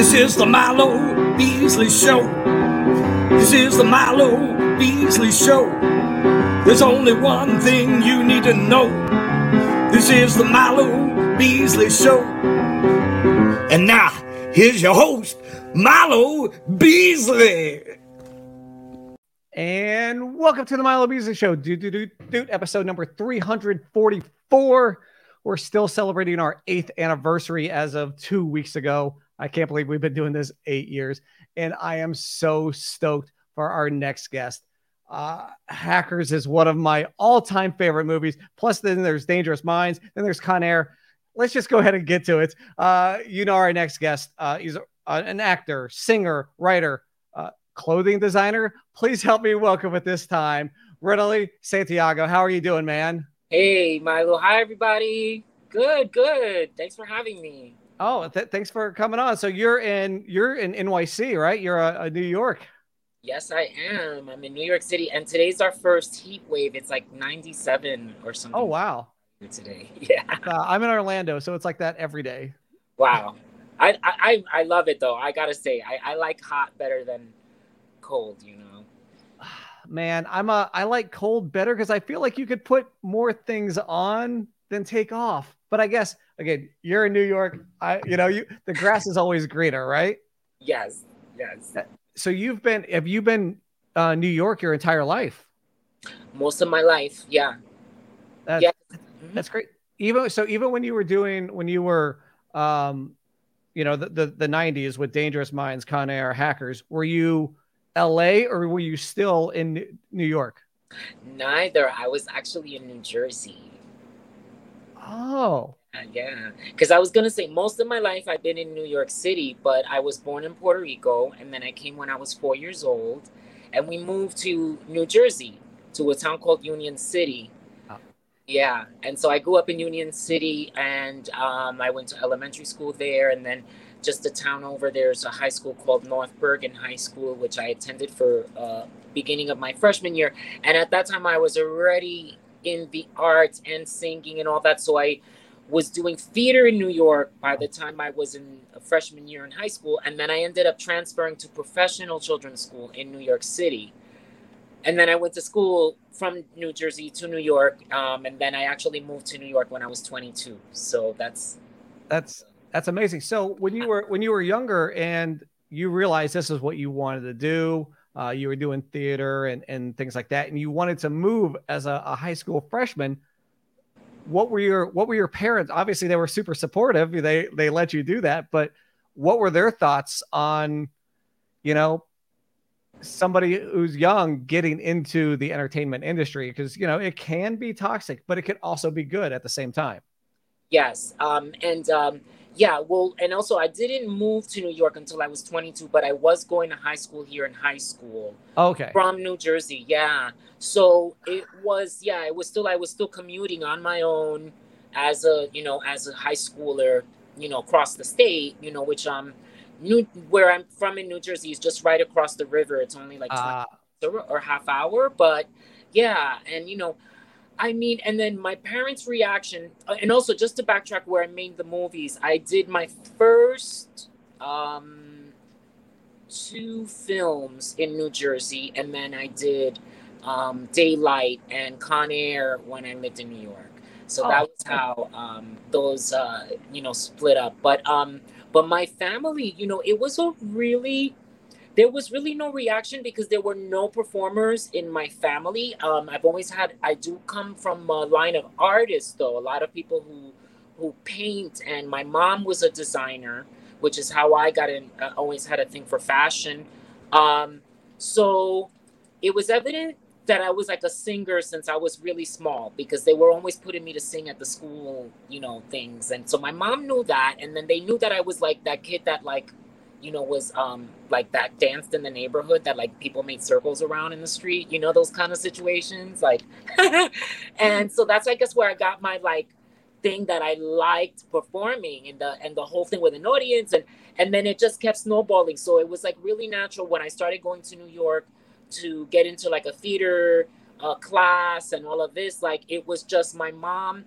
This is the Milo Beasley Show. This is the Milo Beasley Show. There's only one thing you need to know. This is the Milo Beasley Show. And now, here's your host, Milo Beasley. And welcome to the Milo Beasley Show, doot, doot, doot, episode number 344. We're still celebrating our eighth anniversary as of two weeks ago. I can't believe we've been doing this eight years. And I am so stoked for our next guest. Uh, Hackers is one of my all time favorite movies. Plus, then there's Dangerous Minds, then there's Con Air. Let's just go ahead and get to it. Uh, you know, our next guest, uh, he's a, an actor, singer, writer, uh, clothing designer. Please help me welcome at this time, Renoly Santiago. How are you doing, man? Hey, Milo. Hi, everybody. Good, good. Thanks for having me. Oh, th- thanks for coming on. So you're in you're in NYC, right? You're a, a, New York. Yes, I am. I'm in New York City, and today's our first heat wave. It's like 97 or something. Oh wow! Today, yeah. Uh, I'm in Orlando, so it's like that every day. Wow, I I I love it though. I gotta say, I I like hot better than cold. You know. Man, I'm a I like cold better because I feel like you could put more things on than take off. But I guess again, you're in New York. I, you know, you the grass is always greener, right? Yes, yes. Uh, so you've been, have you been uh, New York your entire life? Most of my life, yeah. That's, yeah. That's great. Even so, even when you were doing, when you were, um, you know, the, the the '90s with Dangerous Minds, Con Air, Hackers, were you L.A. or were you still in New York? Neither. I was actually in New Jersey. Oh. Uh, yeah, because I was gonna say most of my life I've been in New York City, but I was born in Puerto Rico, and then I came when I was four years old, and we moved to New Jersey to a town called Union City. Oh. Yeah, and so I grew up in Union City, and um, I went to elementary school there, and then just a town over there's a high school called North Bergen High School, which I attended for uh, beginning of my freshman year, and at that time I was already in the arts and singing and all that, so I was doing theater in New York by the time I was in a freshman year in high school. And then I ended up transferring to professional children's school in New York City. And then I went to school from New Jersey to New York. Um, and then I actually moved to New York when I was 22. So that's that's that's amazing. So when you were when you were younger and you realized this is what you wanted to do, uh, you were doing theater and, and things like that, and you wanted to move as a, a high school freshman what were your what were your parents obviously they were super supportive they they let you do that but what were their thoughts on you know somebody who's young getting into the entertainment industry? Because you know it can be toxic but it can also be good at the same time. Yes um and um yeah well and also i didn't move to new york until i was 22 but i was going to high school here in high school. Okay. From new jersey yeah. So it was yeah it was still i was still commuting on my own as a you know as a high schooler you know across the state you know which um new where i'm from in new jersey is just right across the river. It's only like uh, or half hour but yeah and you know I mean, and then my parents' reaction, uh, and also just to backtrack where I made the movies, I did my first um, two films in New Jersey, and then I did um, Daylight and Con Air when I lived in New York. So oh. that was how um, those, uh, you know, split up. But um, but my family, you know, it was a really there was really no reaction because there were no performers in my family. Um, I've always had, I do come from a line of artists, though. A lot of people who who paint, and my mom was a designer, which is how I got in. I always had a thing for fashion. Um, so it was evident that I was like a singer since I was really small because they were always putting me to sing at the school, you know, things. And so my mom knew that, and then they knew that I was like that kid that like you know, was um like that danced in the neighborhood that like people made circles around in the street, you know, those kind of situations. Like and so that's I guess where I got my like thing that I liked performing and the and the whole thing with an audience and and then it just kept snowballing. So it was like really natural when I started going to New York to get into like a theater uh, class and all of this. Like it was just my mom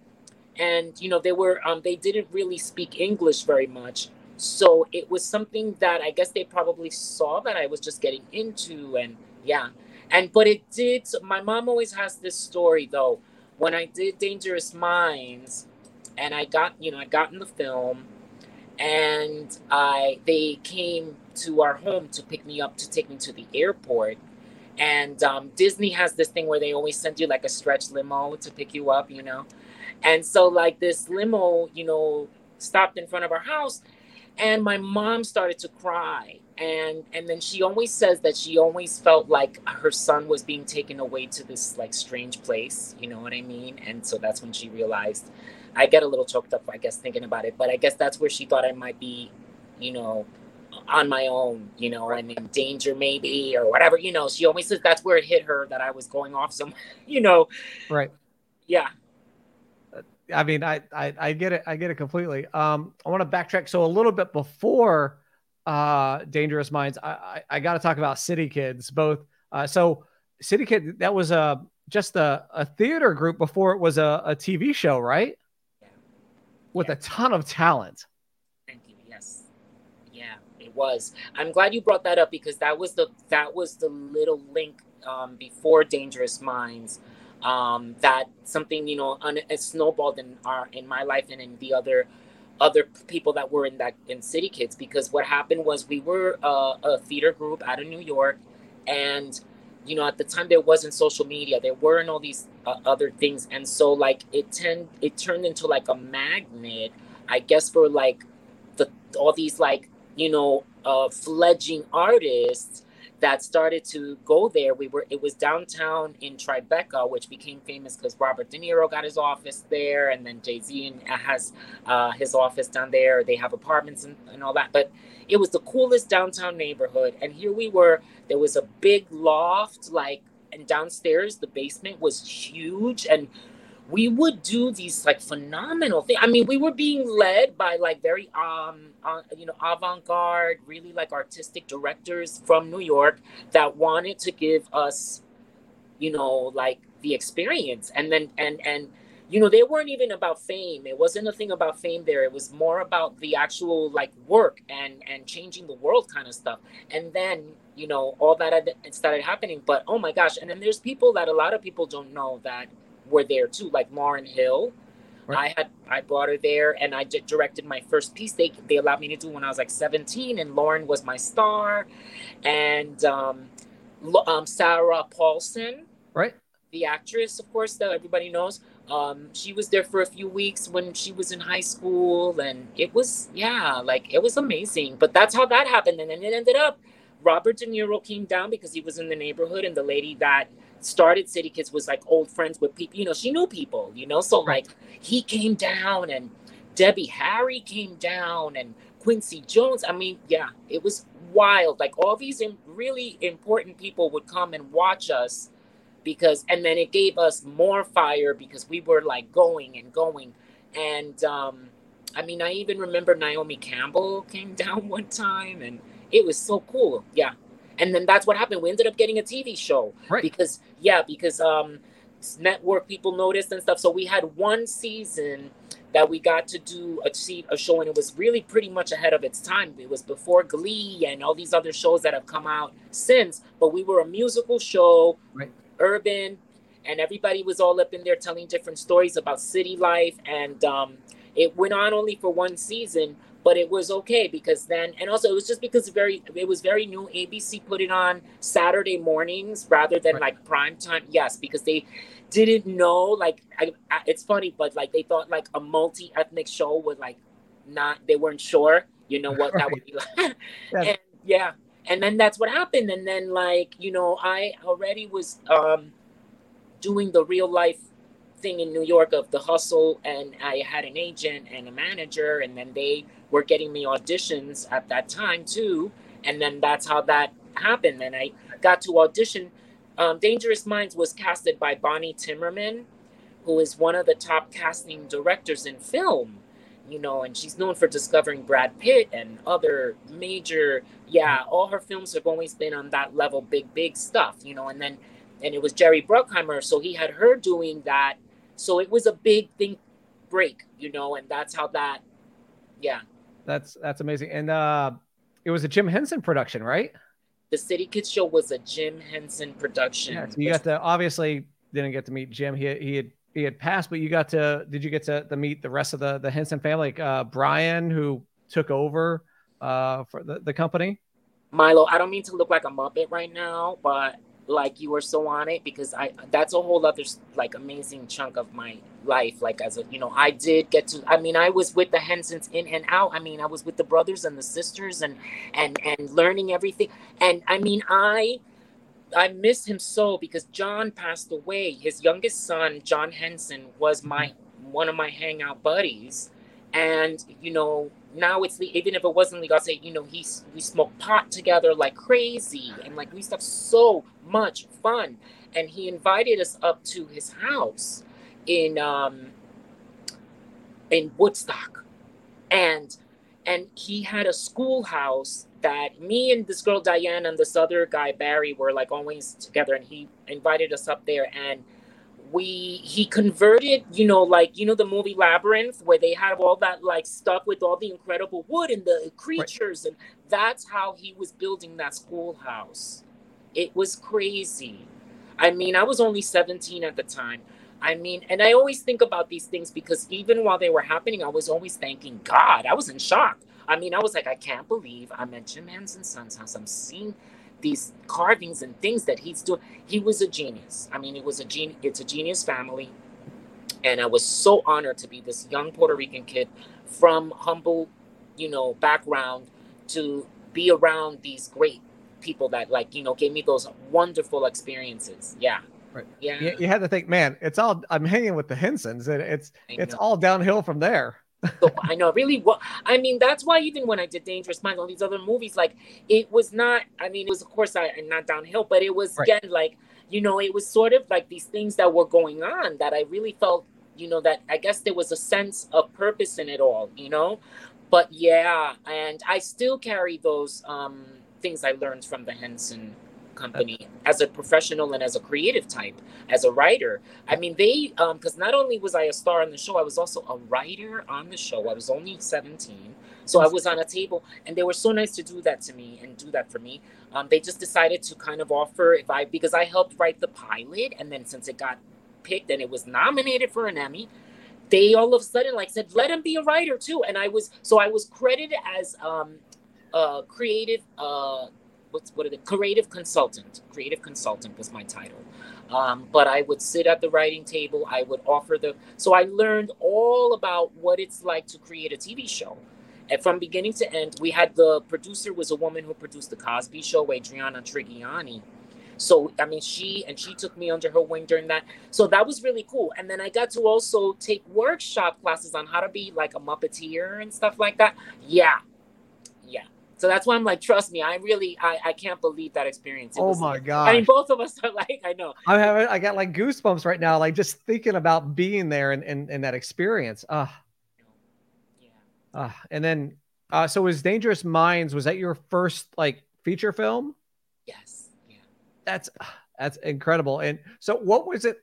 and you know they were um they didn't really speak English very much so it was something that I guess they probably saw that I was just getting into, and yeah, and but it did. My mom always has this story though. When I did Dangerous Minds, and I got you know I got in the film, and I they came to our home to pick me up to take me to the airport. And um, Disney has this thing where they always send you like a stretch limo to pick you up, you know. And so like this limo, you know, stopped in front of our house and my mom started to cry. And and then she always says that she always felt like her son was being taken away to this like strange place you know what i mean? And so that's when she realized i get a little choked up i guess thinking about it but i guess that's where she thought i might be you know on my own you know or i'm in danger maybe or whatever you know? She always says that's where it hit her that i was going off somewhere you know? Right. Yeah I mean, I, I, I get it. I get it completely. Um, I want to backtrack. So a little bit before uh, Dangerous Minds, I, I, I got to talk about City Kids. Both. Uh, so City Kid, that was a just a, a theater group before it was a, a TV show, right? Yeah. With Yeah. a ton of talent. Thank you. Yes. Yeah, it was. I'm glad you brought that up because that was the that was the little link um, before Dangerous Minds. Um, that something you know un- snowballed in our in my life and in the other other people that were in that in City Kids because what happened was we were uh, a theater group out of New York and you know at the time there wasn't social media there weren't all these uh, other things and so like it tend it turned into like a magnet I guess for like the all these like you know uh, fledgling artists that started to go there. We were it was downtown in Tribeca, which became famous because Robert De Niro got his office there, and then Jay Z has uh, his office down there. They have apartments and, and all that, but it was the coolest downtown neighborhood. And here we were. There was a big loft, like, and downstairs the basement was huge and we would do these like phenomenal things. I mean, we were being led by like very um uh, you know avant-garde, really like artistic directors from New York that wanted to give us, you know, like the experience. And then and and you know they weren't even about fame. It wasn't a thing about fame there. It was more about the actual like work and and changing the world kind of stuff. And then you know all that had- started happening. But oh my gosh! And then there's people that a lot of people don't know that were there too, like Lauryn Hill. Right. I had I brought her there, and I di- directed my first piece. They they allowed me to do when I was like 17, and Lauren was my star, and um, um, Sarah Paulson, Right. the actress, of course, that everybody knows. Um, she was there for a few weeks when she was in high school, and it was yeah, like it was amazing. But that's how that happened, and then it ended up. Robert De Niro came down because he was in the neighborhood, and the lady that started City Kids was like old friends with people. You know, she knew people. You know, so like he came down, and Debbie Harry came down, and Quincy Jones. I mean, yeah, it was wild. Like all these im- really important people would come and watch us because, and then it gave us more fire because we were like going and going. And um, I mean, I even remember Naomi Campbell came down one time, and it was so cool. Yeah. And then that's what happened. We ended up getting a TV show Right. because, yeah, because um, network people noticed and stuff. So we had one season that we got to do a, a show, and it was really pretty much ahead of its time. It was before Glee and all these other shows that have come out since. But we were a musical show, Right. urban, and everybody was all up in there telling different stories about city life. And um, it went on only for one season, but it was okay because then, and also it was just because very, it was very new. ABC put it on Saturday mornings rather than Right. like prime time. Yes, because they didn't know. Like, I, I, it's funny, but like they thought like a multi-ethnic show would like not. They weren't sure, you know, what that would be like. Yeah. and yeah, and then that's what happened. And then like you know, I already was um doing the real life thing in New York of the hustle, and I had an agent and a manager, and then they were getting me auditions at that time too, and then that's how that happened. And I got to audition. Um, Dangerous Minds was casted by Bonnie Timmerman, who is one of the top casting directors in film. You know, and she's known for discovering Brad Pitt and other major, yeah, all her films have always been on that level, big, big stuff, you know, and then and it was Jerry Bruckheimer, so he had her doing that. So it was a big thing break, you know, and that's how that yeah. That's that's amazing. And uh, it was a Jim Henson production, right? The City Kids show was a Jim Henson production. Yeah, so you got to obviously didn't get to meet Jim. He he had he had passed, but you got to did you get to, to meet the rest of the the Henson family? Like uh, Brian, who took over uh, for the, the company. Milo, I don't mean to look like a muppet right now, but like you were so on it because I that's a whole other like amazing chunk of my life. Like as a you know, I did get to. I mean, I was with the Hensons in and out. I mean, I was with the brothers and the sisters and and and learning everything. And I mean, I I miss him so because John passed away. His youngest son, John Henson, was my one of my hangout buddies, and you know now it's the even if it wasn't legal, I'll say you know he's we smoked pot together like crazy, and like we used to have so much fun. And he invited us up to his house in um in Woodstock, and and he had a schoolhouse that me and this girl Diane and this other guy Barry were like always together, and he invited us up there and we he converted you know like you know the movie labyrinth where they have all that like stuff with all the incredible wood and the creatures right. and that's how he was building that schoolhouse. It was crazy. I mean i was only 17 at the time. I mean and i always think about these things because even while they were happening i was always thanking god. I was in shock. I mean i was like i can't believe i'm at jim henson's son's house. I'm seeing these carvings and things that he's doing. He was a genius. I mean, it was a genius. It's a genius family, and I was so honored to be this young Puerto Rican kid from humble, you know, background to be around these great people that like you know gave me those wonderful experiences. Yeah. Right. Yeah. You, you had to think, man, it's all I'm hanging with the Hensons, and it's it's all downhill from there so I know really what I mean. That's why even when I did Dangerous Minds, all these other movies, like it was not. I mean, it was of course I not downhill, but it was right. again like you know, it was sort of like these things that were going on that I really felt, you know, that I guess there was a sense of purpose in it all, you know. But yeah, and I still carry those um, things I learned from the Henson company as a professional and as a creative type, as a writer. I mean, they, because um, not only was I a star on the show, I was also a writer on the show. I was only 17. So I was on a table, and they were so nice to do that to me and do that for me. Um, they just decided to kind of offer if I, because I helped write the pilot, and then since it got picked and it was nominated for an Emmy, they all of a sudden like said, let him be a writer too. And I was, so I was credited as um, a creative uh, what's what are the creative consultant. Creative consultant was my title. Um, but I would sit at the writing table. I would offer the. So I learned all about what it's like to create a TV show. And from beginning to end, we had the producer was a woman who produced the Cosby Show, Adriana Trigiani. So I mean, she and she took me under her wing during that. So that was really cool. And then I got to also take workshop classes on how to be like a Muppeteer and stuff like that. Yeah, so that's why I'm like, trust me, I really, I, I can't believe that experience. It oh my god! I mean, both of us are like, I know. I have, I got like goosebumps right now, like just thinking about being there and and, and that experience. Ah, uh, yeah. Uh, and then, uh, so was Dangerous Minds? Was that your first like feature film? Yes. Yeah. That's that's incredible. And so, what was it?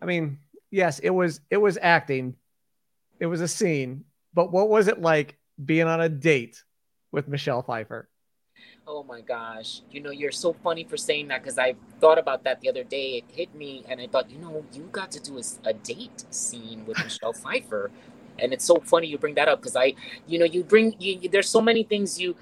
I mean, yes, it was it was acting, it was a scene, but what was it like being on a date with Michelle Pfeiffer. Oh my gosh. You know, you're so funny for saying that because I thought about that the other day. It hit me and I thought, you know, you got to do a, a date scene with Michelle Pfeiffer. And it's so funny you bring that up because I, you know, you bring, you, there's so many things you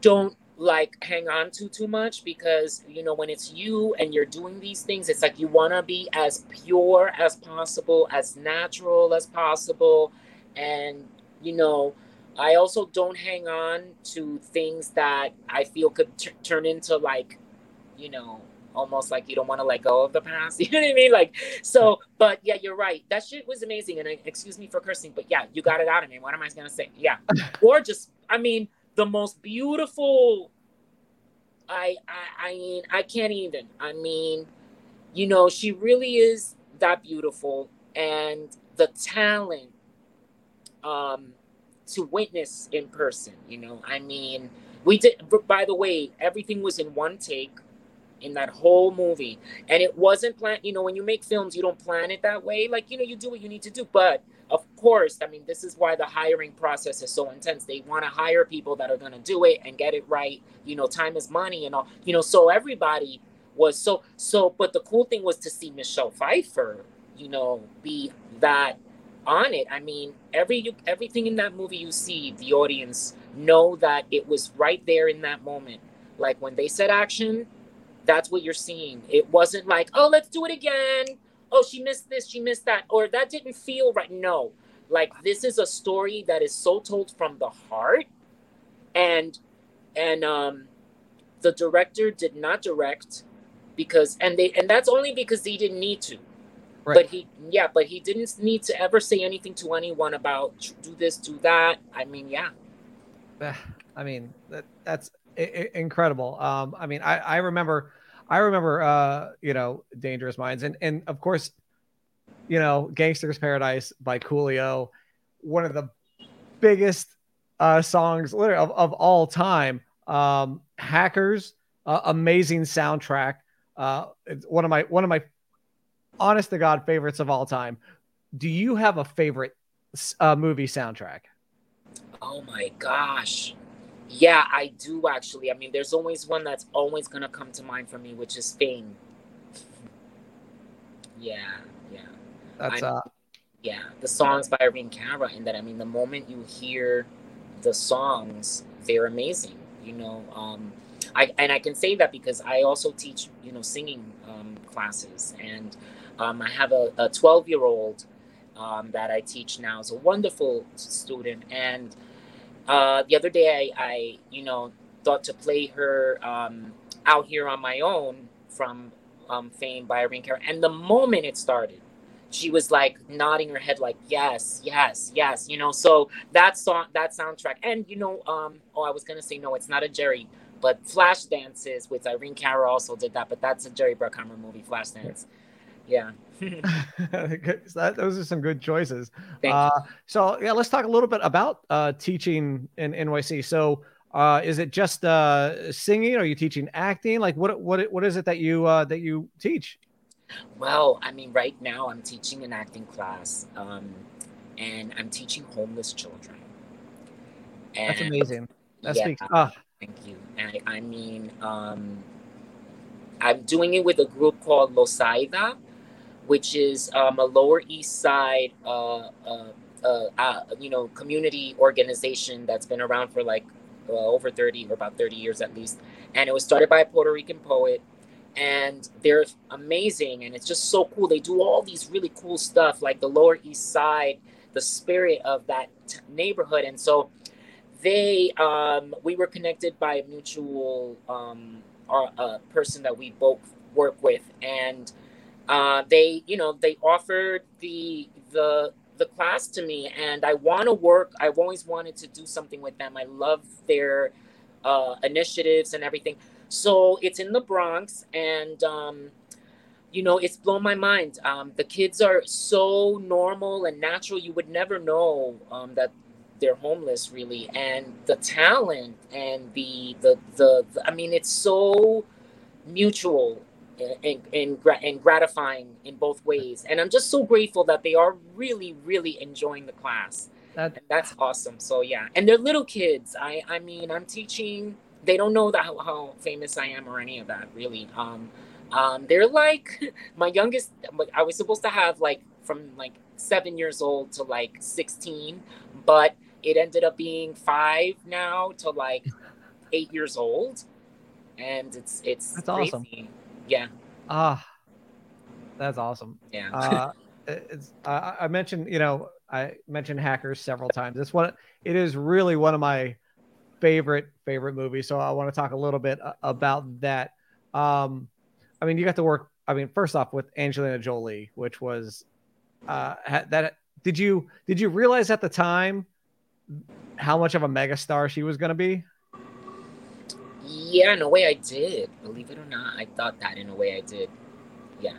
don't like hang on to too much because, you know, when it's you and you're doing these things, it's like you want to be as pure as possible, as natural as possible. And, you know, I also don't hang on to things that I feel could t- turn into like, you know, almost like you don't want to let go of the past. You know what I mean? Like, so, but yeah, you're right. That shit was amazing. And I, excuse me for cursing, but yeah, you got it out of me. What am I going to say? Yeah. or just, I mean, the most beautiful. I, I, I mean, I can't even. I mean, you know, she really is that beautiful. And the talent, um, to witness in person. You know, I mean, we did. By the way, everything was in one take. in that whole movie. And it wasn't planned, you know, when you make films, you don't plan it that way. Like, you know, you do what you need to do. But of course, I mean, this is why the hiring process is so intense. They want to hire people that are going to do it and get it right. You know, time is money and all, you know, so everybody was so, so, but the cool thing was to see Michelle Pfeiffer, you know, be that on it. I mean, every everything in that movie you see, the audience know that it was right there in that moment. Like when they said action, that's what you're seeing. It wasn't like, oh, let's do it again. Oh, she missed this, she missed that, or that didn't feel right. No, like this is a story that is so told from the heart, and and um, the director did not direct because and they and that's only because he didn't need to. Right. But he, yeah, but he didn't need to ever say anything to anyone about do this, do that. I mean, yeah. I mean, that that's incredible. Um, I mean, I, I remember, I remember, uh, you know, Dangerous Minds, and and of course, you know, Gangsta's Paradise by Coolio, one of the biggest uh, songs literally of, of all time. Um, Hackers, uh, amazing soundtrack. Uh, it's one of my one of my honest to god favorites of all time. Do you have a favorite uh, movie soundtrack? Oh my gosh. Yeah, I do actually. I mean, there's always one that's always going to come to mind for me, which is Fame. Yeah, yeah. That's uh yeah, the songs by Irene Cara and that I mean the moment you hear the songs, they're amazing. You know, um I and I can say that because I also teach, you know, singing um classes and um I have a 12 year old um, that I teach now. Is a wonderful student. And uh, the other day I, I, you know, thought to play her um, out here on my own from um, Fame by Irene Cara. And the moment it started, she was like nodding her head like yes yes yes you know? So that song that soundtrack. And you know um oh i was gonna say no it's not a jerry but flash dances with irene cara also did that but that's a jerry bruckheimer movie Flashdance yeah that, those are some good choices. Uh, so yeah, let's talk a little bit about uh, teaching in NYC. So uh, is it just uh, singing? Are you teaching acting? Like what what what is it that you uh, that you teach? Well, I mean, right now I'm teaching an acting class, um, and I'm teaching homeless children. And That's amazing. That yeah, speaks. Oh. Thank you. And I, I mean, um, I'm doing it with a group called Loisaida which is um, a Lower East Side, uh, uh, uh, uh, you know, community organization that's been around for like over 30 or about 30 years at least. And it was started by a Puerto Rican poet. And they're amazing. And it's just so cool. They do all these really cool stuff, like the Lower East Side, the spirit of that t- neighborhood. And so they, um, we were connected by a mutual um, our, uh, person that we both work with. And uh, they you know they offered the the the class to me and i want to work i've always wanted to do something with them. I love their uh, initiatives and everything. So it's in the bronx and um, you know it's blown my mind. Um, the kids are so normal and natural you would never know um, that they're homeless really. And the talent and the, the the the i mean it's so mutual and, and, and gratifying in both ways. And I'm just so grateful that they are really, really enjoying the class. That, that's awesome. So yeah, and they're little kids. I I mean, I'm teaching. They don't know that how, how famous I am or any of that really. Um, um, they're like my youngest. I was supposed to have like from like seven years old to like 16, but it ended up being five now to like eight years old, and it's it's that's crazy. awesome. Yeah. Ah, that's awesome. Yeah. uh, it's uh, I mentioned you know I mentioned Hackers several times. It's one. It is really one of my favorite favorite movies. So I want to talk a little bit uh, about that. Um, I mean, you got to work. I mean, first off with Angelina Jolie, which was uh, that. Did you did you realize at the time how much of a megastar she was going to be? Yeah, in a way I did. Believe it or not, I thought that in a way I did. Yeah.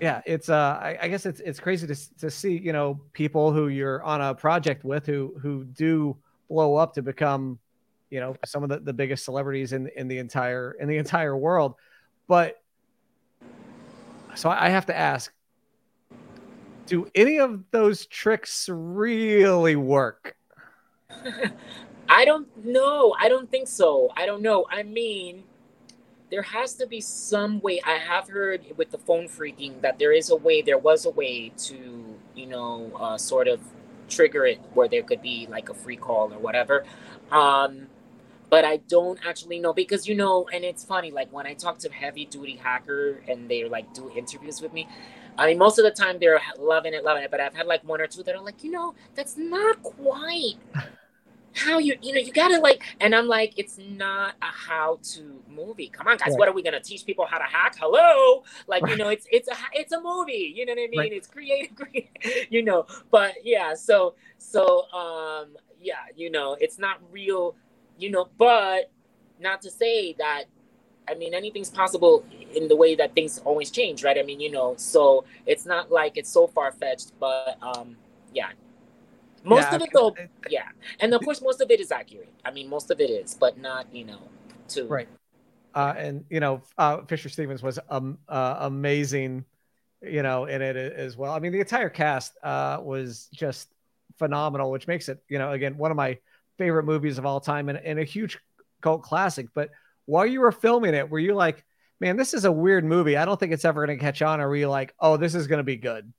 Yeah, it's uh I, I guess it's it's crazy to to see, you know, people who you're on a project with who who do blow up to become, you know, some of the, the biggest celebrities in in the entire in the entire world. But so I have to ask do any of those tricks really work? I don't know. I don't think so. I don't know. I mean, there has to be some way. I have heard with the phone phreaking that there is a way, there was a way to, you know, uh, sort of trigger it where there could be like a free call or whatever. Um, but I don't actually know because you know, and it's funny, like when I talk to heavy duty hacker and they like do interviews with me, I mean, most of the time they're loving it, loving it. But I've had like one or two that are like, you know, that's not quite how you, you know, you gotta like, and I'm like, it's not a how-to movie. Come on, guys, right. what are we gonna teach people how to hack? Hello, like right. you know, it's it's a it's a movie. You know what I mean? Right. It's creative, you know. But yeah, so so um yeah, you know, it's not real, you know. But not to say that I mean, anything's possible in the way that things always change, right? I mean, you know, so it's not like it's so far fetched, but um, yeah. Most yeah, of it, though, yeah, and of course, most of it is accurate. I mean, most of it is, but not, you know, to right. Uh, and you know, uh, Fisher Stevens was um, uh, amazing, you know, in it as well. I mean, the entire cast uh, was just phenomenal, which makes it, you know, again, one of my favorite movies of all time and, and a huge cult classic. But while you were filming it, were you like, man, this is a weird movie. I don't think it's ever going to catch on. Or were you like, oh, this is going to be good?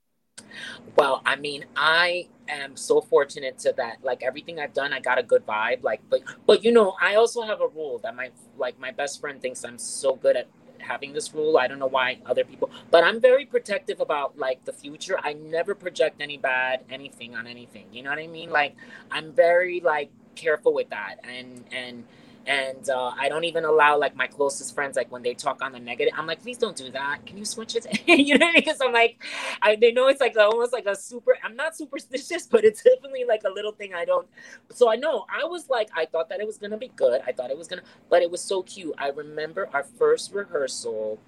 Well, I mean, I am so fortunate to that. Like everything I've done, I got a good vibe. Like, but but you know, I also have a rule that my like my best friend thinks I'm so good at having this rule. I don't know why other people, but I'm very protective about like the future. I never project any bad anything on anything. You know what I mean? Like I'm very like careful with that, and and and uh, I don't even allow like my closest friends like when they talk on the negative. I'm like, please don't do that. Can you switch it? you know, because I'm like, I they know it's like almost like a super. I'm not superstitious, but it's definitely like a little thing I don't. So I know I was like, I thought that it was gonna be good. I thought it was gonna, but it was so cute. I remember our first rehearsal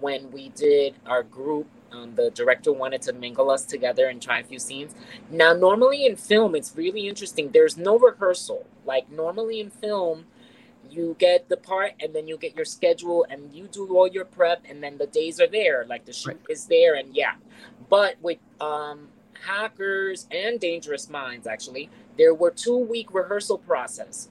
when we did our group um, the director wanted to mingle us together and try a few scenes. Now, normally in film, it's really interesting. There's no rehearsal. Like normally in film, you get the part and then you get your schedule and you do all your prep and then the days are there like the shoot right. is there and yeah but with um hackers and dangerous minds actually there were two week rehearsal process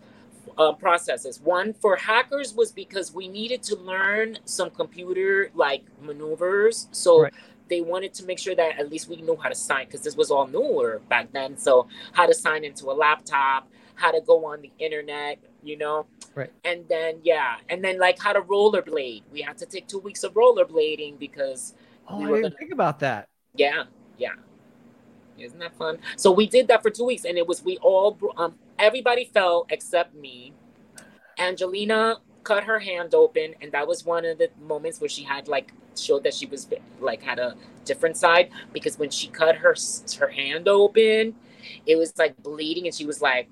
uh, processes one for hackers was because we needed to learn some computer like maneuvers so right. they wanted to make sure that at least we knew how to sign because this was all newer back then so how to sign into a laptop how to go on the internet you know? Right. And then yeah, and then like how to rollerblade. We had to take two weeks of rollerblading because Oh, we I didn't gonna... think about that. Yeah, yeah. Isn't that fun? So we did that for two weeks, and it was we all um everybody fell except me. Angelina cut her hand open, and that was one of the moments where she had like showed that she was like had a different side because when she cut her her hand open, it was like bleeding, and she was like,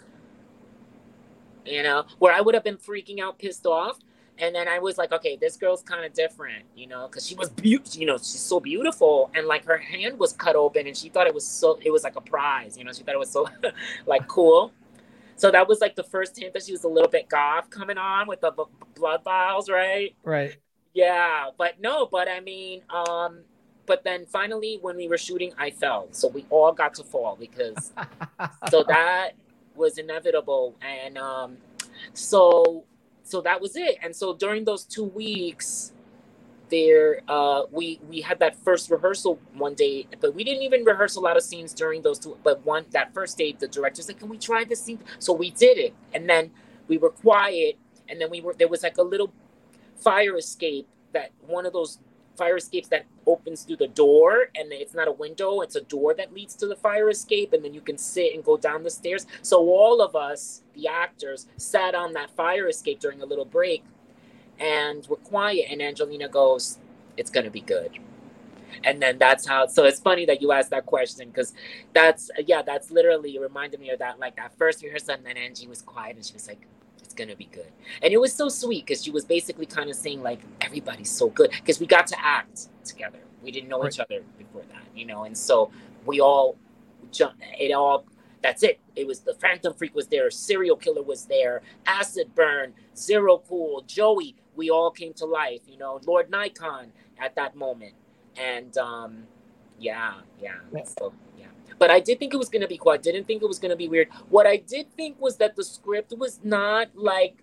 you know, where I would have been freaking out, pissed off. And then I was like, okay, this girl's kind of different, you know, because she was beautiful, you know, she's so beautiful. And like her hand was cut open and she thought it was so, it was like a prize, you know, she thought it was so like cool. So that was like the first hint that she was a little bit goth coming on with the b- blood vials, right? Right. Yeah. But no, but I mean, um, but then finally when we were shooting, I fell. So we all got to fall because, so that was inevitable. And um so so that was it. And so during those two weeks there uh we we had that first rehearsal one day but we didn't even rehearse a lot of scenes during those two but one that first day the director said can we try this scene? So we did it. And then we were quiet. And then we were there was like a little fire escape that one of those fire escapes that opens through the door and it's not a window it's a door that leads to the fire escape and then you can sit and go down the stairs. So all of us the actors sat on that fire escape during a little break and we're quiet and angelina goes it's to be good. And then that's how so it's funny that you asked that question because that's yeah that's literally reminded me of that like that first rehearsal and then angie was quiet and she was like gonna be good. And it was so sweet because she was basically kind of saying like everybody's so good because we got to act together. We didn't know right. each other before that, you know, and so we all jumped. It all that's it. It was the Phantom Phreak was there, Serial Killer was there, Acid Burn, Zero Cool, Joey. We all came to life, you know, Lord Nikon at that moment. and um, yeah, yeah. So yeah, but I did think it was gonna be cool. I didn't think it was gonna be weird. What I did think was that the script was not like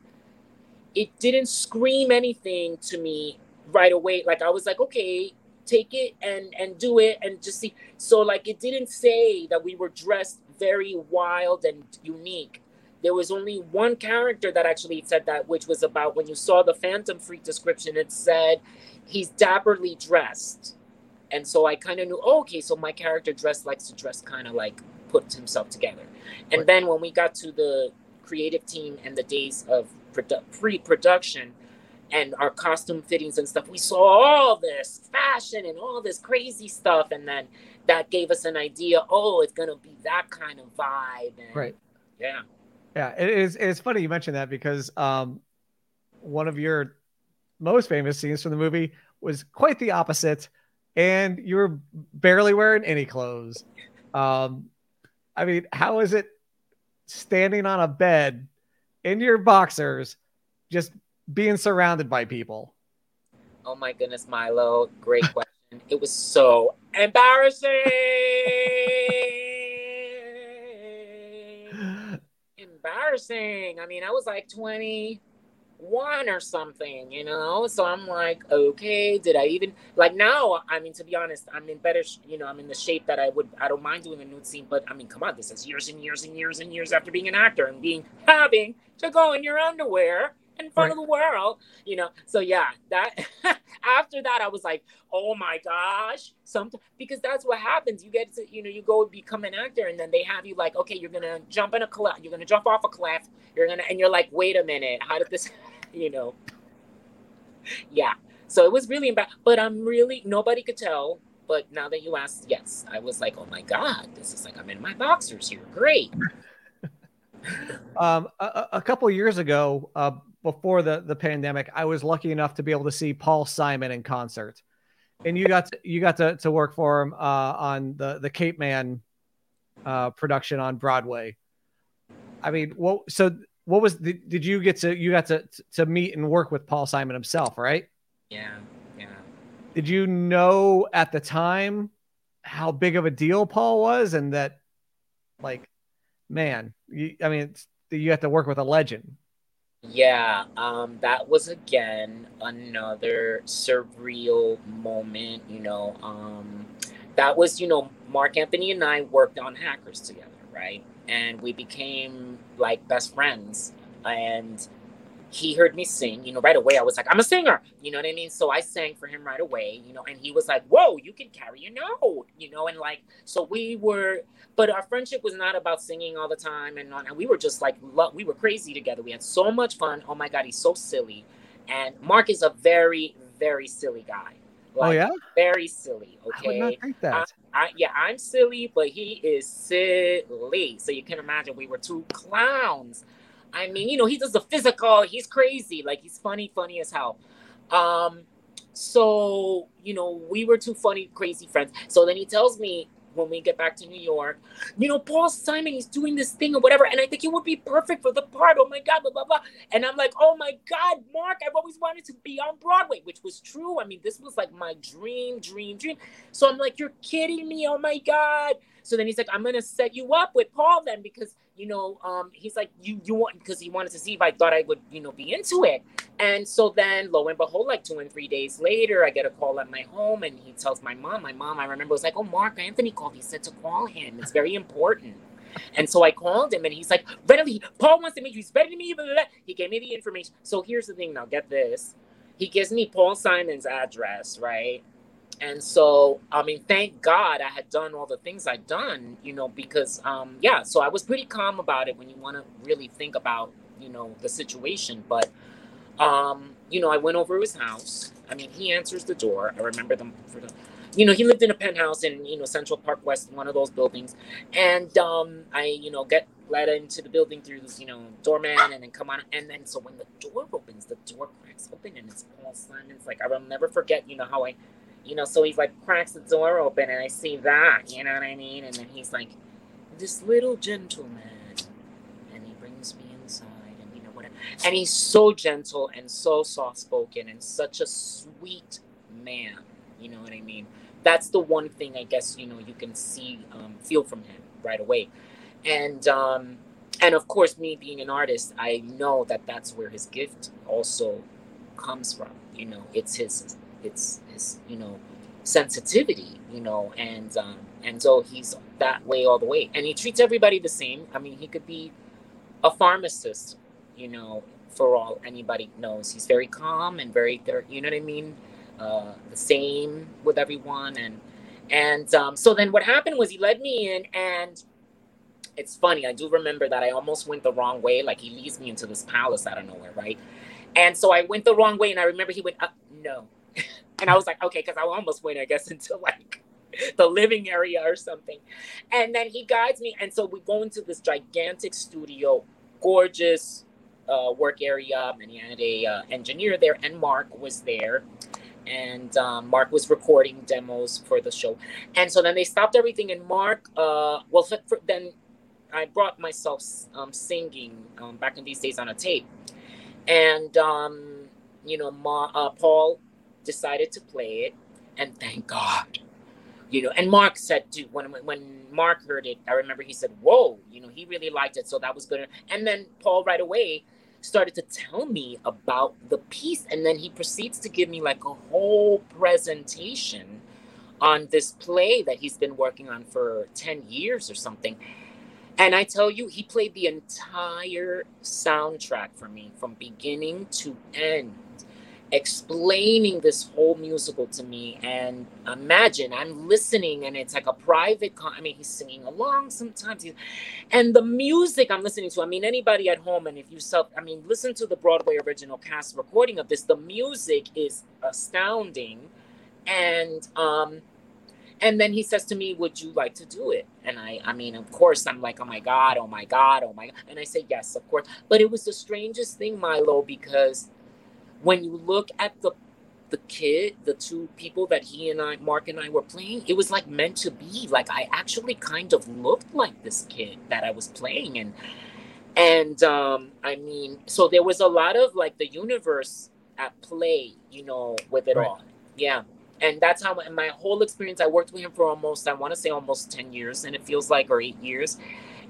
it didn't scream anything to me right away. Like I was like, okay, take it and and do it and just see. So like it didn't say that we were dressed very wild and unique. There was only one character that actually said that, which was about when you saw the Phantom Phreak description. It said he's dapperly dressed, and so I kind of knew. Oh, okay, so my character dress likes to dress kind of like put himself together. And right. then when we got to the creative team and the days of produ- pre-production and our costume fittings and stuff we saw all this fashion and all this crazy stuff and then that gave us an idea oh it's gonna be that kind of vibe and, right yeah yeah it is it's funny you mentioned that because um one of your most famous scenes from the movie was quite the opposite and you were barely wearing any clothes um i mean how is it standing on a bed in your boxers, just being surrounded by people? Oh my goodness, Milo. Great question. it was so embarrassing. embarrassing. I mean, I was like 20 one or something, you know? So I'm like, okay, did I even like now? I mean, to be honest, I'm in better, you know, I'm in the shape that I would, I don't mind doing a nude scene, but I mean, come on, this is years and years and years and years after being an actor and being having to go in your underwear in front right. of the world, you know? So yeah, that after that, I was like, oh my gosh, something because that's what happens. You get to, you know, you go become an actor and then they have you like, okay, you're gonna jump in a cliff, you're gonna jump off a cliff, you're gonna, and you're like, wait a minute, how did this? you know. Yeah. So it was really bad. But I'm really nobody could tell. But now that you asked, yes, I was like, oh my god, this is like I'm in my boxers here. Great. um, a, a, couple years ago, uh, before the the pandemic, I was lucky enough to be able to see Paul Simon in concert, and you got to, you got to, to work for him uh, on the the Capeman uh, production on Broadway. I mean, well, so what was the, did you get to you got to to meet and work with Paul Simon himself, right? Yeah, yeah. Did you know at the time how big of a deal Paul was, and that like, man, you, I mean, you have to work with a legend. Yeah, um, that was again another surreal moment. You know, um, that was you know Marc Antony and I worked on Hackers together, right? and we became like best friends and he heard me sing, you know, right away. I was like, I'm a singer, you know what I mean? So I sang for him right away, you know, and he was like, Whoa, you can carry a note, you know, and like, so we were, but our friendship was not about singing all the time, and, and we were just like, we were crazy together. We had so much fun. Oh my God, he's so silly. And Marc is a very, very silly guy. Oh, like, oh yeah, very silly. Okay, I would not think that. I, I, yeah, I'm silly, but he is silly. So you can imagine we were two clowns. I mean, you know, he does the physical. He's crazy. Like he's funny, funny as hell. Um, so you know, we were two funny, crazy friends. So then he tells me, when we get back to New York. You know, Paul Simon, he's doing this thing or whatever, and I think he would be perfect for the part. Oh my God, blah, blah, blah. And I'm like, oh my God, Marc, I've always wanted to be on Broadway, which was true. I mean, this was like my dream, dream, dream. So I'm like, you're kidding me. Oh my God. So then he's like, I'm gonna set you up with Paul then because you know, um, he's like, you you want because he wanted to see if I thought I would, you know, be into it. And so then lo and behold, like two and three days later, I get a call at my home and he tells my mom, my mom, I remember was like, Oh, Marc Antony called. He said to call him. It's very important. And so I called him and he's like, Renoly, Paul wants to meet you. He's ready to meet you. Blah, blah, blah. He gave me the information. So here's the thing now, get this. He gives me Paul Simon's address, right? And so i mean thank god i had done all the things i'd done you know because um yeah so i was pretty calm about it when you want to really think about you know the situation. But um you know i went over his house. I mean he answers the door. I remember them for the you know he lived in a penthouse in you know central park west one of those buildings. And um i you know get let into the building through this you know doorman and then come on and then so when the door opens the door cracks open and it's paul simon's like i will never forget you know how i you know, so he's like cracks the door open and I see that, you know what I mean? And then he's like, this little gentleman. And he brings me inside and you know whatever. And he's so gentle and so soft spoken and such a sweet man, You know what I mean? That's the one thing I guess you know you can see um, feel from him right away, and um, and of course me being an artist, I know that that's where his gift also comes from. You know, it's his it's his you know sensitivity. You know, and um, and so he's that way all the way, and he treats everybody the same. I mean, he could be a pharmacist, you know, for all anybody knows. He's very calm and very, you know what I mean? Uh, the same with everyone. And, and um, so then what happened was he led me in and it's funny. I do remember that I almost went the wrong way. Like he leads me into this palace out of nowhere. Right. And so I went the wrong way. And I remember he went, uh, no. And I was like, okay, because I almost went, I guess, into like the living area or something. And then he guides me. And so we go into this gigantic studio, gorgeous uh, work area. And he had a uh, engineer there, and Marc was there. And um, Marc was recording demos for the show. And so then they stopped everything. And Marc, uh, well, for, then I brought myself um, singing um, back in these days on a tape. And, um, you know, Ma, uh, Paul decided to play it. And thank God you know and Marc said too when when Marc heard it i remember he said whoa you know he really liked it so that was good and then paul right away started to tell me about the piece and then he proceeds to give me like a whole presentation on this play that he's been working on for 10 years or something and i tell you he played the entire soundtrack for me from beginning to end explaining this whole musical to me. And imagine i'm listening and it's like a private con- i mean he's singing along sometimes. He's, and the music i'm listening to i mean anybody at home and if you self i mean listen to the broadway original cast recording of this the music is astounding. And um and then he says to me would you like to do it? And i i mean of course i'm like oh my god oh my god oh my god. And i say yes of course. But it was the strangest thing milo because when you look at the the kid, the two people that he and I, Marc and I were playing, it was like meant to be. Like I actually kind of looked like this kid that I was playing, and and um, I mean, so there was a lot of like the universe at play, you know, with it right. all. Yeah, and that's how my whole experience. I worked with him for almost, I want to say almost ten years, and it feels like or eight years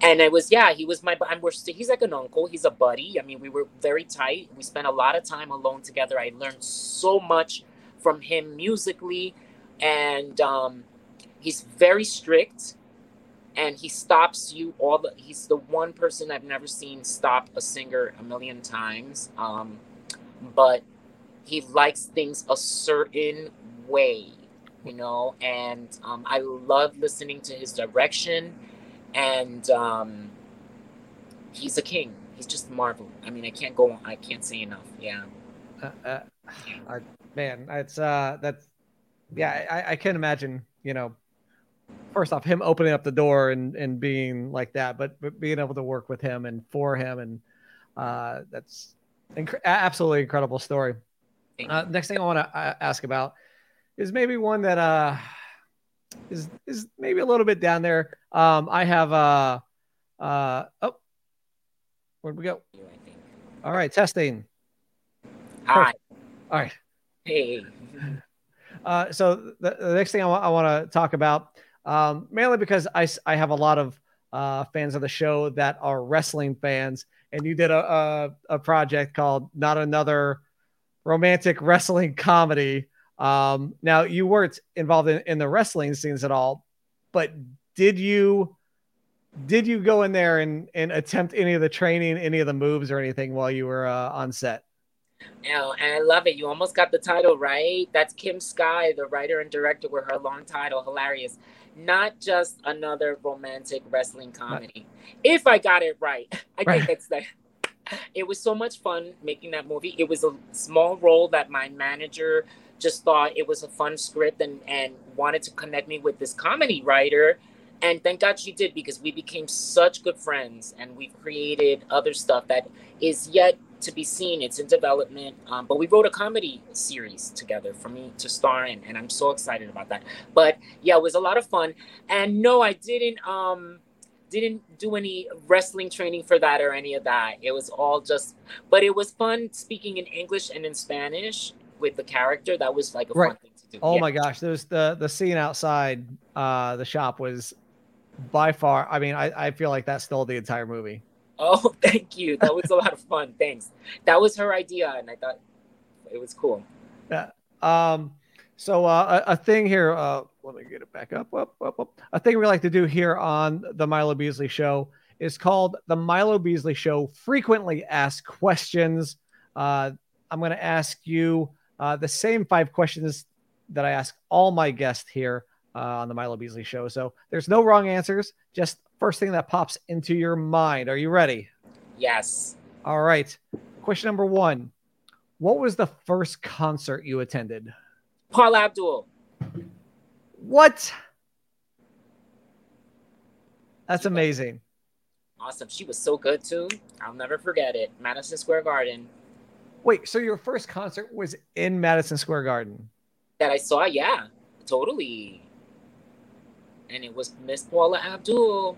and it was yeah he was my and we're he's like an uncle he's a buddy. I mean we were very tight. We spent a lot of time alone together. I learned so much from him musically. And um, he's very strict. And he stops you all the he's the one person i've never seen stop a singer a million times. Um, but he likes things a certain way you know? And um, i love listening to his direction and um, he's a king. He's just Marvel. I mean, I can't go. I can't say enough. Yeah. Uh, uh, I, man, it's uh, that's yeah. I, I can imagine. You know, first off, him opening up the door and and being like that, but, but being able to work with him and for him, and uh, that's inc- absolutely incredible story. Uh, next thing I want to uh, ask about is maybe one that uh is is maybe a little bit down there. Um, I have uh uh oh, where'd we go? All right, testing. Hi. All right. Hey. Uh, so the, the next thing I, I want to talk about, um, mainly because I, I have a lot of uh, fans of the show that are wrestling fans, and you did a, a, a project called Not Another Romantic Wrestling Comedy um, now you weren't involved in, in the wrestling scenes at all, but did you did you go in there and, and attempt any of the training, any of the moves or anything while you were uh, on set? Oh, and I love it. You almost got the title right. That's Kim Sky, the writer and director, with her long title. Hilarious. Not just another romantic wrestling comedy. If I got it right, I right. think it's that. It was so much fun making that movie. It was a small role that my manager just thought it was a fun script and and wanted to connect me with this comedy writer. And thank god she did because we became such good friends and we've created other stuff that is yet to be seen. It's in development um, but we wrote a comedy series together for me to star in and i'm so excited about that. But yeah it was a lot of fun. And no i didn't um didn't do any wrestling training for that or any of that. It was all just but it was fun speaking in english and in spanish with the character. That was like a right. fun thing to do. Oh Yeah. my gosh, there's the the scene outside uh the shop was by far. I mean, I I feel like that stole the entire movie. Oh, thank you. That was a lot of fun. Thanks. That was her idea, and I thought it was cool. Yeah. Um, so uh, a, a thing here. Uh, let me get it back up, up, up, up. A thing we like to do here on the Milo Beasley Show is called the Milo Beasley Show frequently asked questions. Uh, I'm going to ask you uh, the same five questions that I ask all my guests here uh, on the Milo Beasley Show. So there's no wrong answers. Just first thing that pops into your mind. Are you ready? Yes. All right. Question number one. What was the first concert you attended? Paula Abdul. What? That's amazing. Awesome. She was so good too. I'll never forget it. Madison Square Garden. Wait, so your first concert was in Madison Square Garden? That I saw, yeah. Totally. And it was Miss Paula Abdul.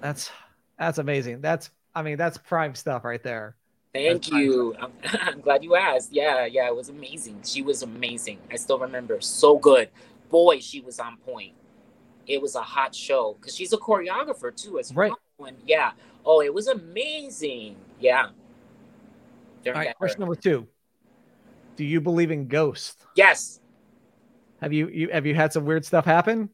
That's that's amazing. That's I mean, that's prime stuff right there. Thank That's you. I'm, I'm glad you asked. Yeah, yeah, it was amazing. She was amazing. I still remember. So good. Boy, she was on point. It was a hot show because she's a choreographer too, as Right. well. And yeah. Oh, it was amazing. Yeah. All right, question number two. Do you believe in ghosts? Yes. Have you, you have you had some weird stuff happen?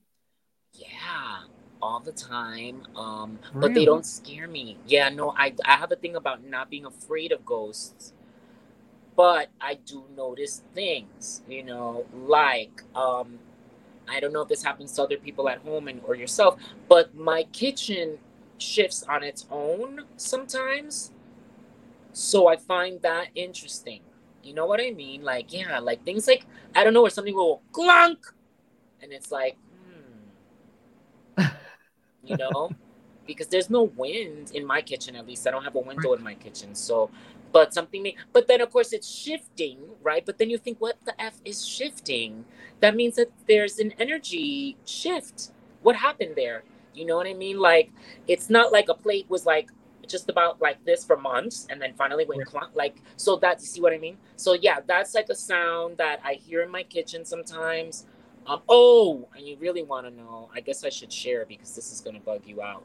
Yeah, all the time. Um, but they don't scare me. Yeah, no, I I have a thing about not being afraid of ghosts. But I do notice things, you know, like um I don't know if this happens to other people at home and or yourself, but my kitchen shifts on its own sometimes. So I find that interesting. You know what I mean? Like, yeah, like things like I don't know where something will clunk and it's like, hmm. you know, because there's no wind in my kitchen. At least I don't have a window in my kitchen. So, but something may. But then of course it's shifting, right? But then you think, what the f is shifting? That means that there's an energy shift. What happened there? You know what I mean? Like, it's not like a plate was like just about like this for months and then finally went clunk like so that you see what i mean so yeah that's like a sound that i hear in my kitchen sometimes um, oh, and you really want to know? I guess I should share because this is going to bug you out.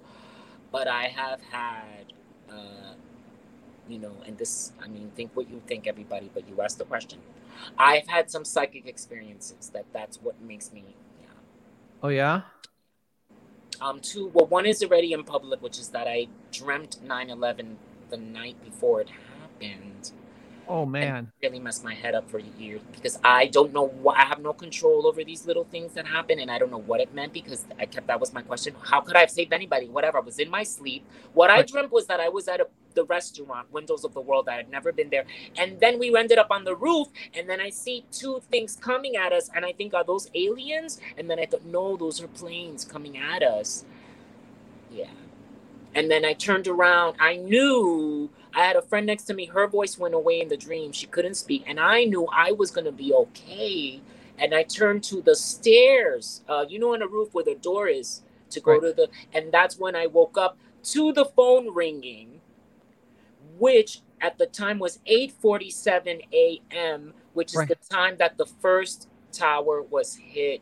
But I have had, uh, you know, and this, I mean, think what you think, everybody, but you asked the question. I've had some psychic experiences that that's what makes me, yeah. Oh yeah. Um, two, well, one is already in public, which is that I dreamt 9 11 the night before it happened. Oh man. really messed my head up for years because I don't know what I have no control over these little things that happen and I don't know what it meant because I kept that was my question. How could I have saved anybody? Whatever. I was in my sleep. What I dreamt was that I was at a, the restaurant, Windows of the World. I had never been there. And then we ended up on the roof and then I see two things coming at us and I think, are those aliens? And then I thought, no, those are planes coming at us. Yeah. And then I turned around. I knew I had a friend next to me. Her voice went away in the dream. She couldn't speak. And I knew I was going to be okay. And I turned to the stairs, uh, you know, on the roof where the door is to go Right. to the. And that's when I woke up to the phone ringing, which at the time was 8:47 a.m., which is Right. the time that the first tower was hit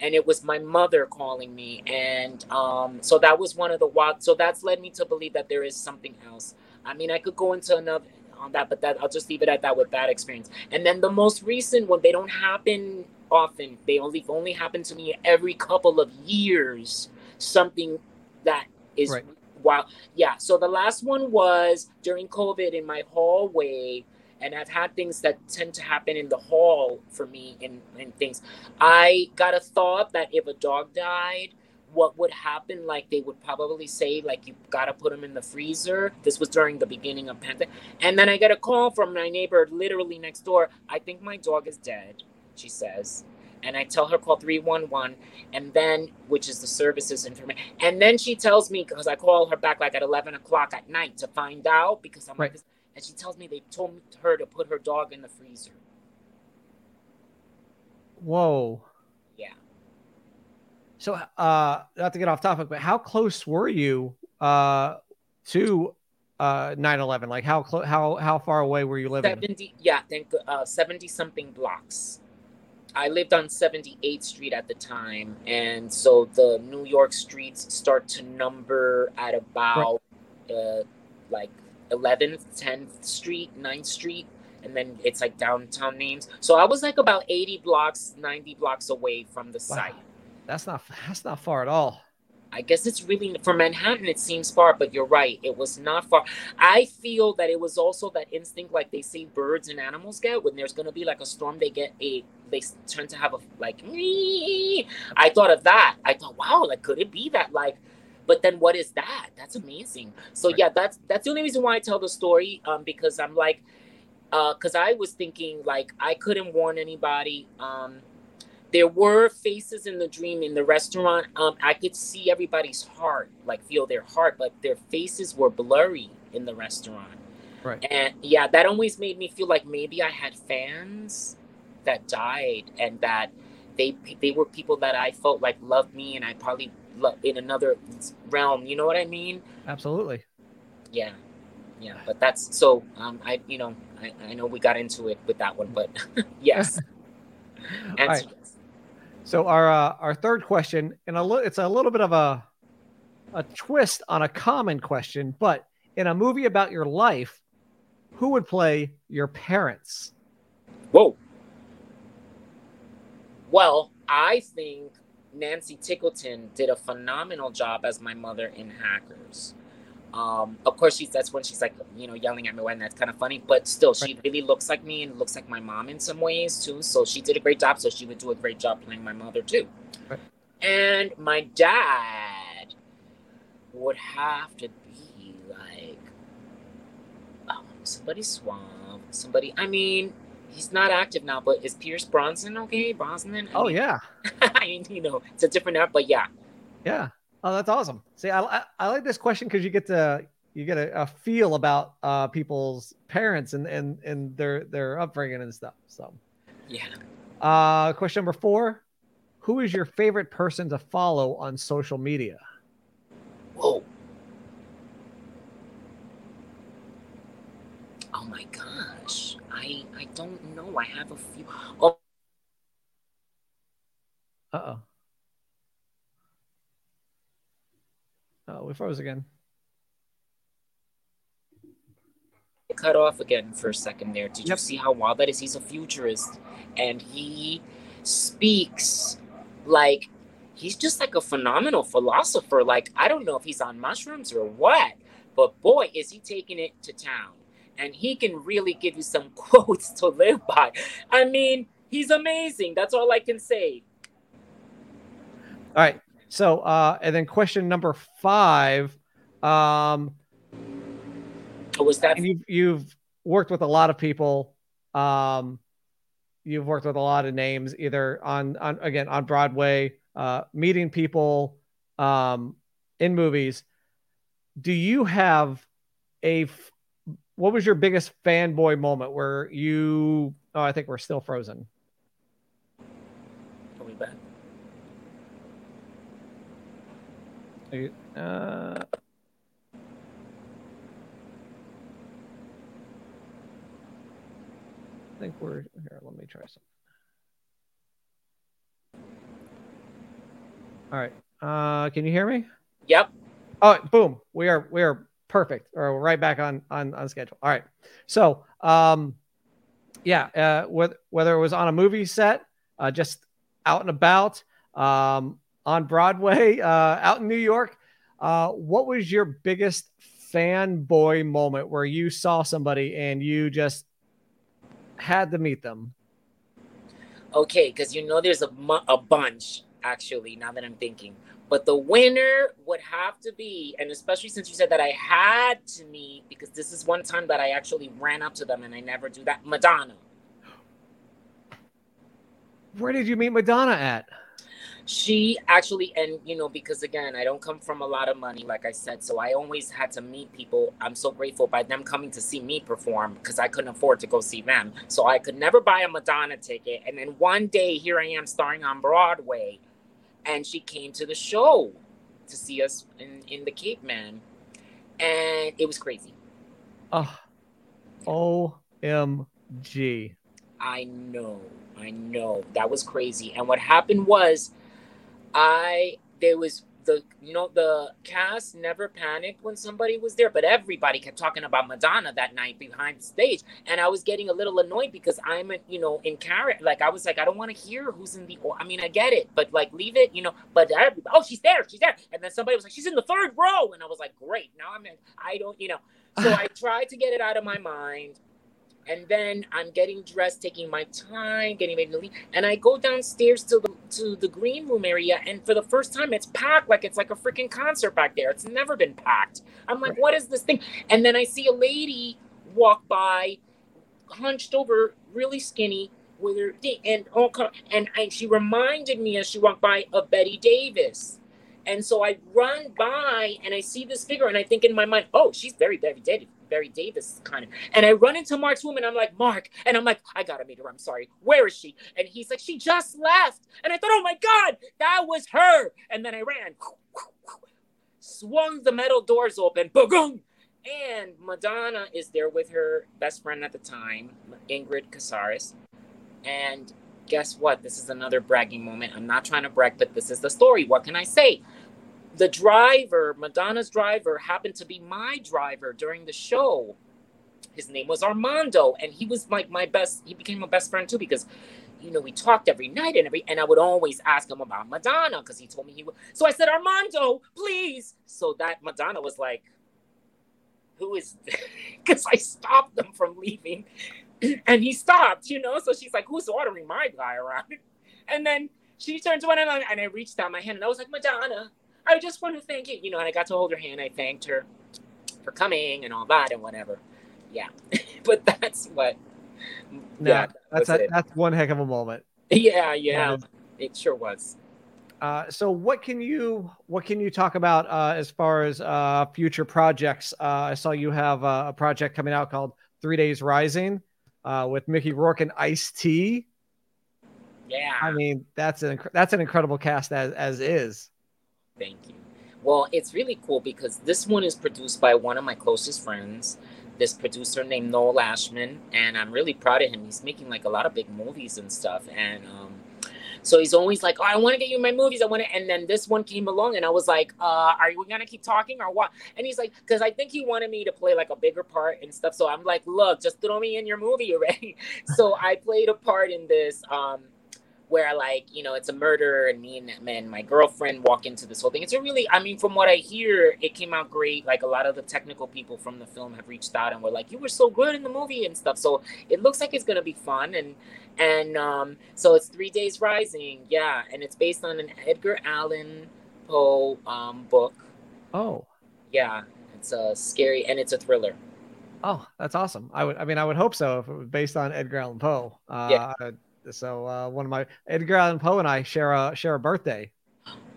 and it was my mother calling me and um so that was one of the wild so that's led me to believe that there is something else. I mean i could go into another on that but that i'll just leave it at that with that experience. And then the most recent one they don't happen often. They only only happen to me every couple of years. Something that is Right. wow yeah so the last one was during covid in my hallway and I've had things that tend to happen in the hall for me in, in things. I got a thought that if a dog died, what would happen? Like they would probably say, like you gotta put him in the freezer. This was during the beginning of pandemic, and then I get a call from my neighbor, literally next door. I think my dog is dead. She says, and I tell her call three one one, and then which is the services information, and then she tells me because I call her back like at eleven o'clock at night to find out because I'm Right. like, and she tells me they told her to put her dog in the freezer. Whoa. Yeah. So, uh, not to get off topic, but how close were you uh, to uh, 9/11? Like, how close? How how far away were you living? 70 yeah thank uh 70 something blocks I lived on 78th Street at the time, and so the New York streets start to number at about uh, like 11th, 10th Street, 9th Street, and then it's like downtown names. So I was like about 80 blocks, 90 blocks away from the Wow. site. That's not that's not far at all. I guess it's really for Manhattan. It seems far, but you're right. It was not far. I feel that it was also that instinct, like they say birds and animals get when there's gonna be like a storm. They get a they tend to have a like. I thought of that. I thought, wow, like could it be that like? But then what is that? That's amazing. So Right. yeah, that's that's the only reason why I tell the story. Um, because I'm like, uh, because I was thinking like I couldn't warn anybody. Um, there were faces in the dream in the restaurant. Um, I could see everybody's heart, like feel their heart, but their faces were blurry in the restaurant. Right. And yeah, that always made me feel like maybe I had fans that died, and that they they were people that I felt like loved me, and I probably in another realm. You know what I mean? Absolutely. Yeah, yeah. But that's so. Um, I you know I, I know we got into it with that one, but yes. All Answer right. yes. So our uh, our third question, and a li- it's a little bit of a a twist on a common question, but in a movie about your life, who would play your parents? Whoa. Well, I think Nancy Ticotin did a phenomenal job as my mother in Hackers. Um, of course, she's that's when she's like, you know, yelling at me, and that's kind of funny. But still, she really looks like me and looks like my mom in some ways too. So she did a great job. So she would do a great job playing my mother too. Right. And my dad would have to be like um, somebody suave, somebody. I mean, he's not active now, but is Pierce Bronson okay? Brosnan? I Oh mean, yeah, I mean, you know, it's a different era, but yeah. yeah. Oh, that's awesome. See, I I, I like this question because you get to you get a, a feel about uh, people's parents and and and their their upbringing and stuff. So, Yeah. uh, question number four: Who is your favorite person to follow on social media? Whoa. Oh my gosh. I I don't know. I have a few. Oh, Uh oh. Oh, we froze again. cut off again for a second there. Did you see how wild that is? He's a futurist, and he speaks like he's just like a phenomenal philosopher. Like I don't know if he's on mushrooms or what, but boy, is he taking it to town. And he can really give you some quotes to live by. I mean, he's amazing. That's all I can say. All right. So, uh, and then question number five. Um, Was that you've you've worked with a lot of people. Um, you've worked with a lot of names, either on on again on Broadway, uh, meeting people, um, in movies. Do you have a f- what was your biggest fanboy moment where you? Oh, I think we're still frozen. Are we back? Are you- Uh, I think we're here. Let me try something. All right. Uh, can you hear me? Yep. Oh, boom. We are we are perfect. Or right back on on on schedule. All right. So, um, yeah. Uh, whether whether it was on a movie set, uh, just out and about, um, on Broadway, uh, out in New York, uh, what was your biggest fanboy moment where you saw somebody and you just had to meet them? Okay, because you know there's a, a bunch actually. Now that I'm thinking, but the winner would have to be, and especially since you said that I had to meet, because this is one time that I actually ran up to them, and I never do that. Madonna. Where did you meet Madonna at? She actually, and you know, because again, I don't come from a lot of money, like I said, so I always had to meet people. I'm so grateful by them coming to see me perform because I couldn't afford to go see them. So I could never buy a Madonna ticket. And then one day, here I am starring on Broadway, and she came to the show to see us in, in the Capeman. And it was crazy. Ah, oh, OMG. I know, I know that was crazy. And what happened was, I there was the you know the cast never panicked when somebody was there, but everybody kept talking about Madonna that night behind stage, and I was getting a little annoyed because I'm a, you know in character. Like I was like I don't want to hear who's in the. I mean I get it, but like leave it, you know. But oh she's there, she's there, and then somebody was like she's in the third row, and I was like great. Now I'm in. I don't you know. So I tried to get it out of my mind. And then I'm getting dressed, taking my time, getting ready to leave. And I go downstairs to the to the green room area, and for the first time, it's packed like it's like a freaking concert back there. It's never been packed. I'm like, what is this thing? And then I see a lady walk by, hunched over, really skinny, with her and all and, and she reminded me as she walked by of Bette Davis. And so I run by and I see this figure and I think in my mind, oh, she's very, very Davis, very Davis kind of. And I run into Marc's room and I'm like, Marc, and I'm like, I gotta meet her. I'm sorry. Where is she? And he's like, she just left. And I thought, oh my God, that was her. And then I ran, swung the metal doors open, boom. And Madonna is there with her best friend at the time, Ingrid Casares. And guess what? This is another bragging moment. I'm not trying to brag, but this is the story. What can I say? The driver, Madonna's driver, happened to be my driver during the show. His name was Armando, and he was like my best. He became my best friend too because, you know, we talked every night and every, and I would always ask him about Madonna because he told me he would. So I said, Armando, please. So that Madonna was like, who is? Because I stopped them from leaving and he stopped, you know. So she's like, "Who's ordering my guy around?" And then she turns around and I, and I reached out my hand and I was like, "Madonna, I just want to thank you," you know. And I got to hold her hand. I thanked her for coming and all that and whatever. Yeah, but that's what. No, yeah, that's a, that's one heck of a moment. Yeah, yeah, it sure was. Uh, so what can you what can you talk about uh, as far as uh, future projects? Uh, I saw you have a project coming out called Three Days Rising uh, with Mickey Rourke and Ice T. Yeah, I mean that's an that's an incredible cast as as is. Thank you. Well, it's really cool because this one is produced by one of my closest friends, this producer named Noel Ashman, and I'm really proud of him. He's making like a lot of big movies and stuff, and um, so he's always like, "Oh, I want to get you my movies. I want to." And then this one came along, and I was like, uh, "Are we gonna keep talking or what?" And he's like, "Because I think he wanted me to play like a bigger part and stuff." So I'm like, "Look, just throw me in your movie already." so I played a part in this. Um, where like you know it's a murder and me and, and my girlfriend walk into this whole thing it's a really i mean from what i hear it came out great like a lot of the technical people from the film have reached out and were like you were so good in the movie and stuff so it looks like it's going to be fun and and um, so it's Three Days Rising, yeah, and it's based on an Edgar Allan Poe um, book. Oh, yeah, it's a scary and it's a thriller. Oh, that's awesome. I would, I mean, I would hope so if it was based on Edgar Allan Poe. Uh, yeah. So uh, one of my Edgar Allan Poe and I share a share a birthday.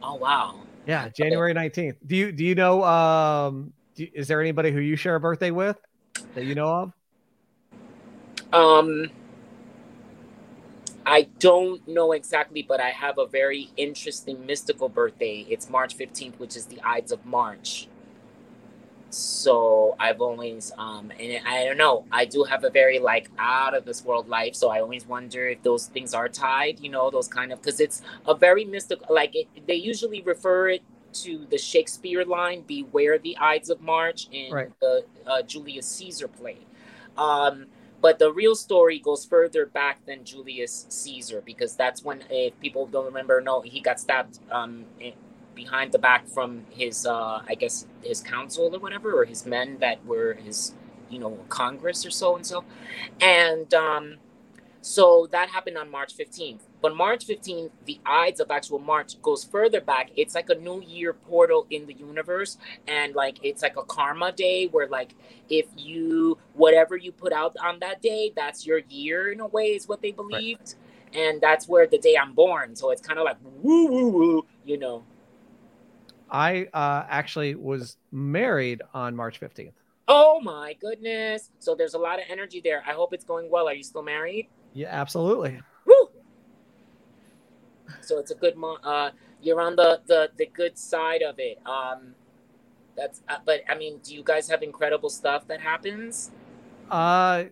Oh wow. Yeah, January nineteenth. Do you do you know? Um, do, is there anybody who you share a birthday with that you know of? Um, I don't know exactly, but I have a very interesting mystical birthday. It's March 15th, which is the Ides of March. So I've always, um, and I don't know, I do have a very like out of this world life. So I always wonder if those things are tied, you know, those kind of, because it's a very mystical, like it, they usually refer it to the Shakespeare line, Beware the Ides of March in right. the uh, Julius Caesar play. Um, but the real story goes further back than Julius Caesar because that's when, if people don't remember, no, he got stabbed um, in, behind the back from his, uh, I guess, his council or whatever, or his men that were his, you know, Congress or so and so. And um, so that happened on March 15th. But March 15th, the Ides of actual March goes further back. It's like a new year portal in the universe. And like it's like a karma day where like if you whatever you put out on that day, that's your year in a way, is what they believed. Right. And that's where the day I'm born. So it's kind of like woo woo woo, you know. I uh, actually was married on March 15th. Oh my goodness. So there's a lot of energy there. I hope it's going well. Are you still married? Yeah, absolutely. Woo! So it's a good mo- uh you're on the the the good side of it. Um that's uh, but I mean, do you guys have incredible stuff that happens? Uh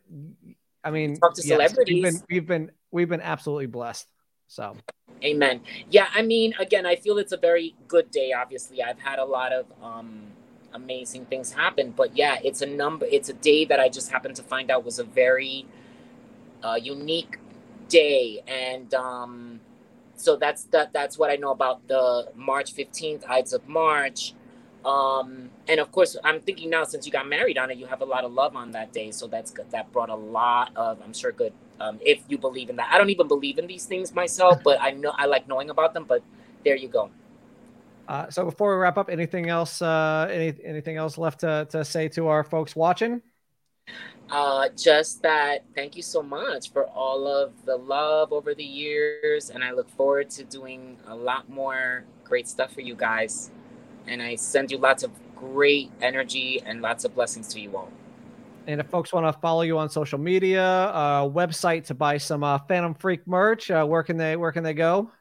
I mean, talk to yes, we've celebrities. been we've been we've been absolutely blessed. So Amen. Yeah, I mean, again, I feel it's a very good day. Obviously, I've had a lot of um, amazing things happen, but yeah, it's a number. It's a day that I just happened to find out was a very uh, unique day, and um, so that's that. That's what I know about the March fifteenth Ides of March. Um, and of course, I'm thinking now since you got married on it, you have a lot of love on that day, so that's good. That brought a lot of, I'm sure, good um, if you believe in that. I don't even believe in these things myself, but I know I like knowing about them. But there you go. Uh, so before we wrap up, anything else? Uh, any anything else left to, to say to our folks watching? Uh, just that thank you so much for all of the love over the years, and I look forward to doing a lot more great stuff for you guys. And I send you lots of great energy and lots of blessings to you all. And if folks want to follow you on social media, uh, website to buy some uh, Phantom Phreak merch, uh, where can they where can they go?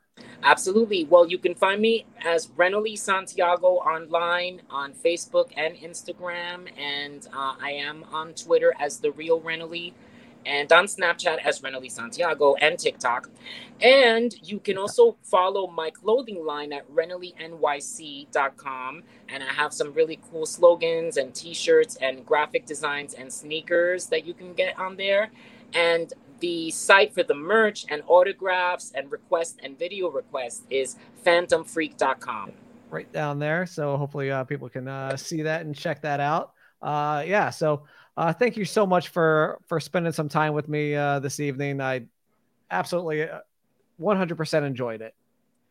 Absolutely. Well, you can find me as Renoly Santiago online on Facebook and Instagram, and uh, I am on Twitter as the real Renoly, and on Snapchat as Renoly Santiago and TikTok. And you can also follow my clothing line at RenolyNYC.com, and I have some really cool slogans and T-shirts and graphic designs and sneakers that you can get on there. And the site for the merch and autographs and requests and video requests is phantomphreak.com. Right down there. So hopefully uh, people can uh, see that and check that out. Uh, yeah. So uh, thank you so much for for spending some time with me uh, this evening. I absolutely 100% enjoyed it.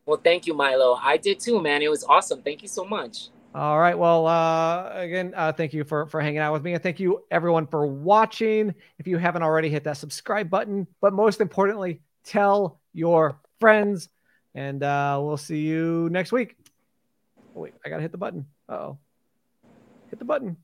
Well, thank you, Milo. I did too, man. It was awesome. Thank you so much. All right. Well, uh, again, uh, thank you for for hanging out with me, and thank you everyone for watching. If you haven't already, hit that subscribe button. But most importantly, tell your friends, and uh, we'll see you next week. Oh, wait, I gotta hit the button. oh, hit the button.